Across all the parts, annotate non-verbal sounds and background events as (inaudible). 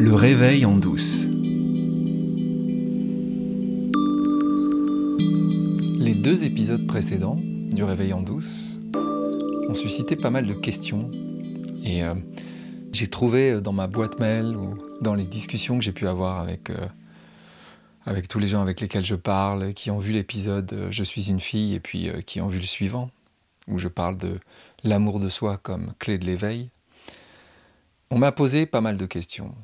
Le réveil en douce. Les deux épisodes précédents du réveil en douce ont suscité pas mal de questions et euh, j'ai trouvé euh, dans ma boîte mail ou dans les discussions que j'ai pu avoir avec, euh, avec tous les gens avec lesquels je parle, qui ont vu l'épisode Je suis une fille et puis qui ont vu le suivant, où je parle de l'amour de soi comme clé de l'éveil, on m'a posé pas mal de questions.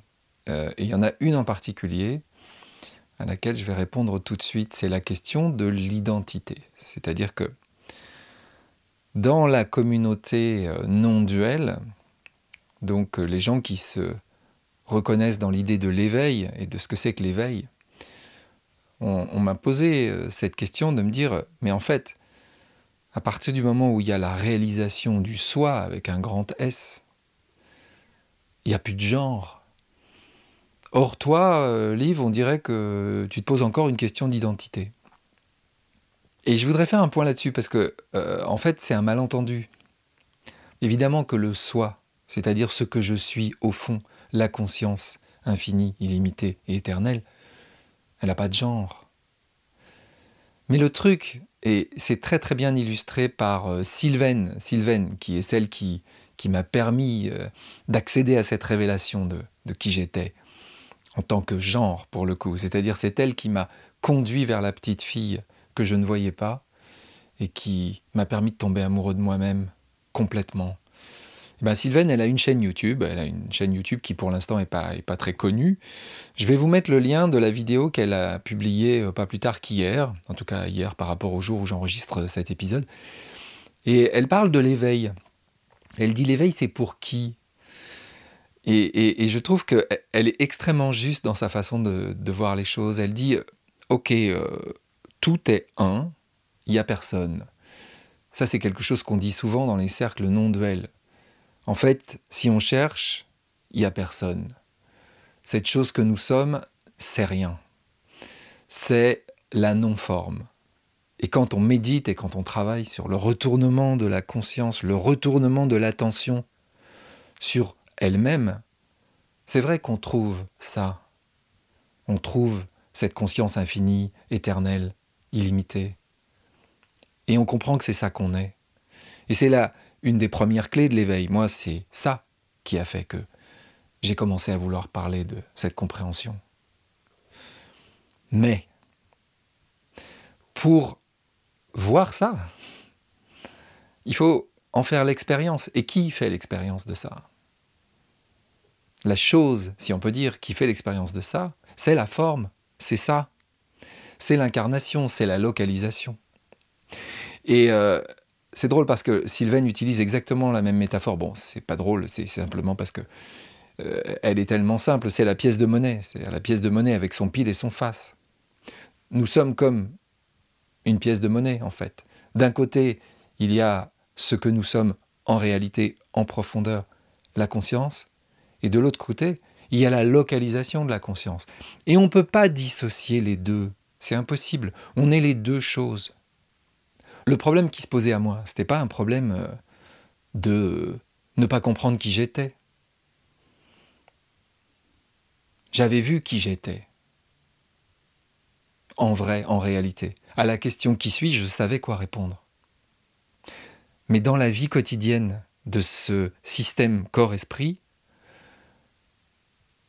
Euh, il y en a une en particulier à laquelle je vais répondre tout de suite, c'est la question de l'identité. C'est-à-dire que dans la communauté euh, non duelle, donc euh, les gens qui se reconnaissent dans l'idée de l'éveil et de ce que c'est que l'éveil, on, m'a posé cette question de me dire, mais en fait, à partir du moment où il y a la réalisation du soi avec un grand S, il n'y a plus de genre, Or, toi, euh, Liv, on dirait que tu te poses encore une question d'identité. Et je voudrais faire un point là-dessus parce que, euh, en fait, c'est un malentendu. Évidemment que le soi, c'est-à-dire ce que je suis au fond, la conscience infinie, illimitée et éternelle, elle n'a pas de genre. Mais le truc, et c'est très très bien illustré par euh, Sylvaine, qui est celle qui, m'a permis d'accéder à cette révélation de qui j'étais, en tant que genre pour le coup. C'est-à-dire c'est elle qui m'a conduit vers la petite fille que je ne voyais pas et qui m'a permis de tomber amoureux de moi-même complètement. Eh ben, Sylvaine, elle a une chaîne YouTube, elle a une chaîne YouTube qui pour l'instant n'est pas, très connue. Je vais vous mettre le lien de la vidéo qu'elle a publiée euh, pas plus tard qu'hier, en tout cas hier par rapport au jour où j'enregistre cet épisode. Et elle parle de l'éveil. Elle dit l'éveil c'est pour qui? Et, je trouve qu'elle est extrêmement juste dans sa façon de, voir les choses. Elle dit, OK, euh, tout est un, il n'y a personne. Ça, c'est quelque chose qu'on dit souvent dans les cercles non duels. En fait, si on cherche, il n'y a personne. Cette chose que nous sommes, c'est rien. C'est la non-forme. Et quand on médite et quand on travaille sur le retournement de la conscience, le retournement de l'attention sur elle-même, c'est vrai qu'on trouve ça. On trouve cette conscience infinie, éternelle, illimitée. Et on comprend que c'est ça qu'on est. Et c'est là une des premières clés de l'éveil. Moi, c'est ça qui a fait que j'ai commencé à vouloir parler de cette compréhension. Mais, pour voir ça, il faut en faire l'expérience. Et qui fait l'expérience de ça? La chose, si on peut dire, qui fait l'expérience de ça, c'est la forme, c'est ça. C'est l'incarnation, c'est la localisation. Et euh, c'est drôle parce que Sylvain utilise exactement la même métaphore. Bon, c'est pas drôle, c'est simplement parce que euh, elle est tellement simple. C'est la pièce de monnaie, c'est la pièce de monnaie avec son pile et son face. Nous sommes comme une pièce de monnaie en fait. D'un côté, il y a ce que nous sommes en réalité, en profondeur, la conscience, et de l'autre côté, il y a la localisation de la conscience. Et on ne peut pas dissocier les deux. C'est impossible. On est les deux choses. Le problème qui se posait à moi, ce n'était pas un problème euh, de ne pas comprendre qui j'étais. J'avais vu qui j'étais. En vrai, en réalité. À la question qui suis, je savais quoi répondre. Mais dans la vie quotidienne de ce système corps-esprit,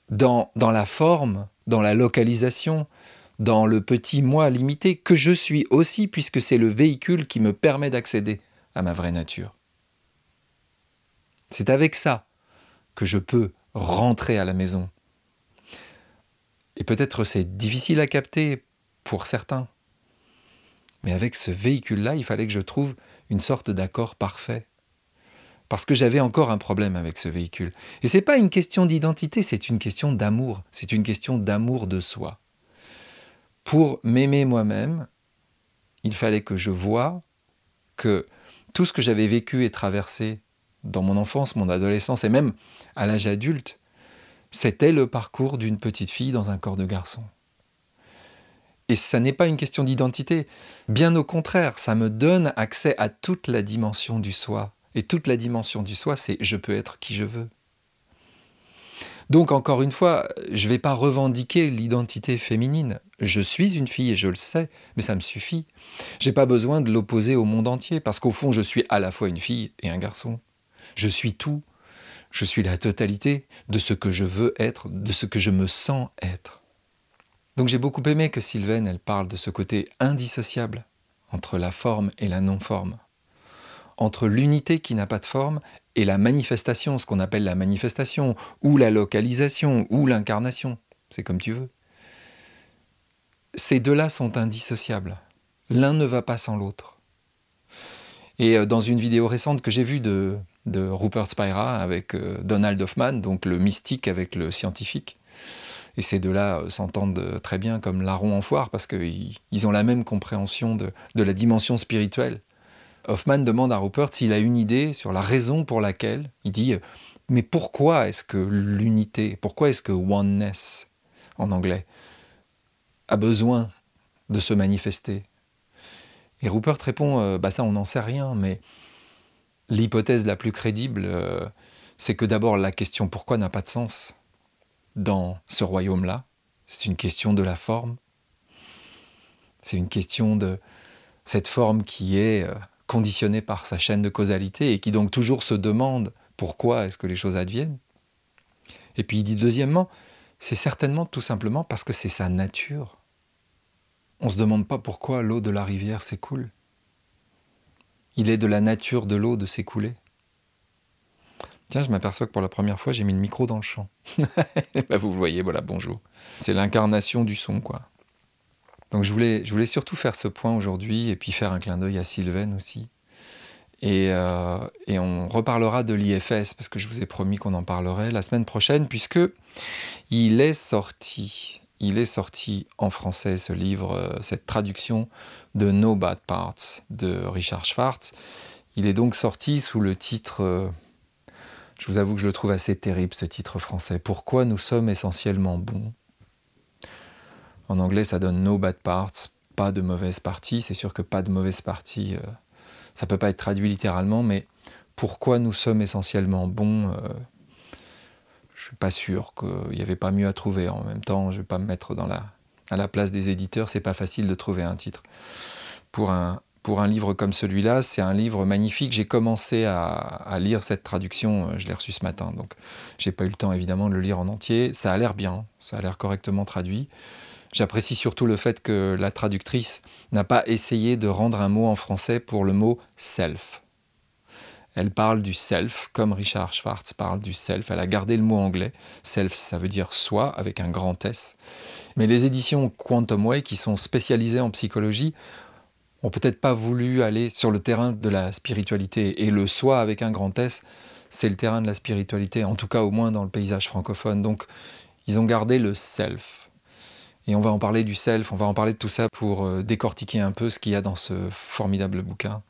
dans, la forme, dans la localisation, dans le petit moi limité que je suis aussi, puisque c'est le véhicule qui me permet d'accéder à ma vraie nature. C'est avec ça que je peux rentrer à la maison. Et peut-être c'est difficile à capter pour certains. Mais avec ce véhicule-là, il fallait que je trouve une sorte d'accord parfait parce que j'avais encore un problème avec ce véhicule. Et ce n'est pas une question d'identité, c'est une question d'amour, c'est une question d'amour de soi. Pour m'aimer moi-même, il fallait que je voie que tout ce que j'avais vécu et traversé dans mon enfance, mon adolescence et même à l'âge adulte, c'était le parcours d'une petite fille dans un corps de garçon. Et ça n'est pas une question d'identité, bien au contraire, ça me donne accès à toute la dimension du soi, et toute la dimension du soi, c'est je peux être qui je veux. Donc encore une fois, je ne vais pas revendiquer l'identité féminine. Je suis une fille et je le sais, mais ça me suffit. J'ai pas besoin de l'opposer au monde entier, parce qu'au fond, je suis à la fois une fille et un garçon. Je suis tout. Je suis la totalité de ce que je veux être, de ce que je me sens être. Donc j'ai beaucoup aimé que Sylvaine, elle parle de ce côté indissociable entre la forme et la non-forme, entre l'unité qui n'a pas de forme et la manifestation, ce qu'on appelle la manifestation, ou la localisation, ou l'incarnation, c'est comme tu veux. Ces deux-là sont indissociables. L'un ne va pas sans l'autre. Et euh, dans une vidéo récente que j'ai vue de, de Rupert Spira avec euh, Donald Hoffman, donc le mystique avec le scientifique, et ces deux-là euh, s'entendent très bien comme larron en foire parce qu'ils ont la même compréhension de, la dimension spirituelle. Hoffman demande à Rupert s'il a une idée sur la raison pour laquelle il dit euh, Mais pourquoi est-ce que l'unité, pourquoi est-ce que oneness en anglais a besoin de se manifester? Et Rupert répond euh, Bah ça, on n'en sait rien, mais l'hypothèse la plus crédible, c'est que d'abord la question pourquoi n'a pas de sens dans ce royaume-là. C'est une question de la forme. C'est une question de cette forme qui est euh, conditionnée par sa chaîne de causalité et qui donc toujours se demande pourquoi est-ce que les choses adviennent. Et puis il dit deuxièmement, c'est certainement tout simplement parce que c'est sa nature. On ne se demande pas pourquoi l'eau de la rivière s'écoule. Il est de la nature de l'eau de s'écouler. Tiens, je m'aperçois que pour la première fois, j'ai mis le micro dans le champ. (laughs) bah, vous voyez, voilà, bonjour. C'est l'incarnation du son, quoi. Donc je voulais, surtout faire ce point aujourd'hui et puis faire un clin d'œil à Sylvain aussi. Et, euh, on reparlera de l'IFS parce que je vous ai promis qu'on en parlerait la semaine prochaine puisque il est sorti. Il est sorti en français ce livre, euh, cette traduction de No Bad Parts de Richard Schwartz. Il est donc sorti sous le titre euh, je vous avoue que je le trouve assez terrible, ce titre français. Pourquoi nous sommes essentiellement bons? En anglais, ça donne no bad parts, pas de mauvaise partie. C'est sûr que pas de mauvaise partie, euh, ça peut pas être traduit littéralement, mais pourquoi nous sommes essentiellement bons euh, Je suis pas sûr qu'il n'y avait pas mieux à trouver. En même temps, je vais pas me mettre dans la, à la place des éditeurs. C'est pas facile de trouver un titre pour un, livre comme celui-là, c'est un livre magnifique. J'ai commencé à, lire cette traduction, euh, je l'ai reçue ce matin, donc j'ai pas eu le temps évidemment de le lire en entier. Ça a l'air bien, ça a l'air correctement traduit. J'apprécie surtout le fait que la traductrice n'a pas essayé de rendre un mot en français pour le mot self. Elle parle du self, comme Richard Schwartz parle du self. Elle a gardé le mot anglais. Self, ça veut dire soi, avec un grand S. Mais les éditions Quantum Way, qui sont spécialisées en psychologie, ont peut-être pas voulu aller sur le terrain de la spiritualité. Et le soi avec un grand S, c'est le terrain de la spiritualité, en tout cas au moins dans le paysage francophone. Donc ils ont gardé le self. Et on va en parler du self, on va en parler de tout ça pour euh, décortiquer un peu ce qu'il y a dans ce formidable bouquin.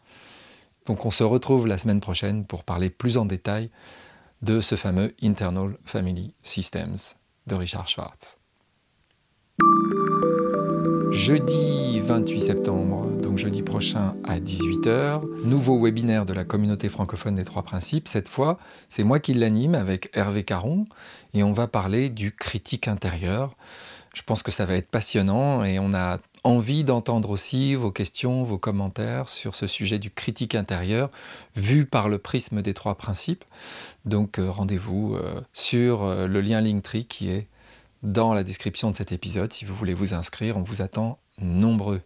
Donc on se retrouve la semaine prochaine pour parler plus en détail de ce fameux Internal Family Systems de Richard Schwartz. Jeudi 28 septembre, donc jeudi prochain à 18h, nouveau webinaire de la communauté francophone des trois principes. Cette fois, c'est moi qui l'anime avec Hervé Caron et on va parler du critique intérieur. Je pense que ça va être passionnant et on a envie d'entendre aussi vos questions, vos commentaires sur ce sujet du critique intérieur vu par le prisme des trois principes. Donc euh, rendez-vous euh, sur euh, le lien Linktree qui est dans la description de cet épisode si vous voulez vous inscrire. On vous attend nombreux.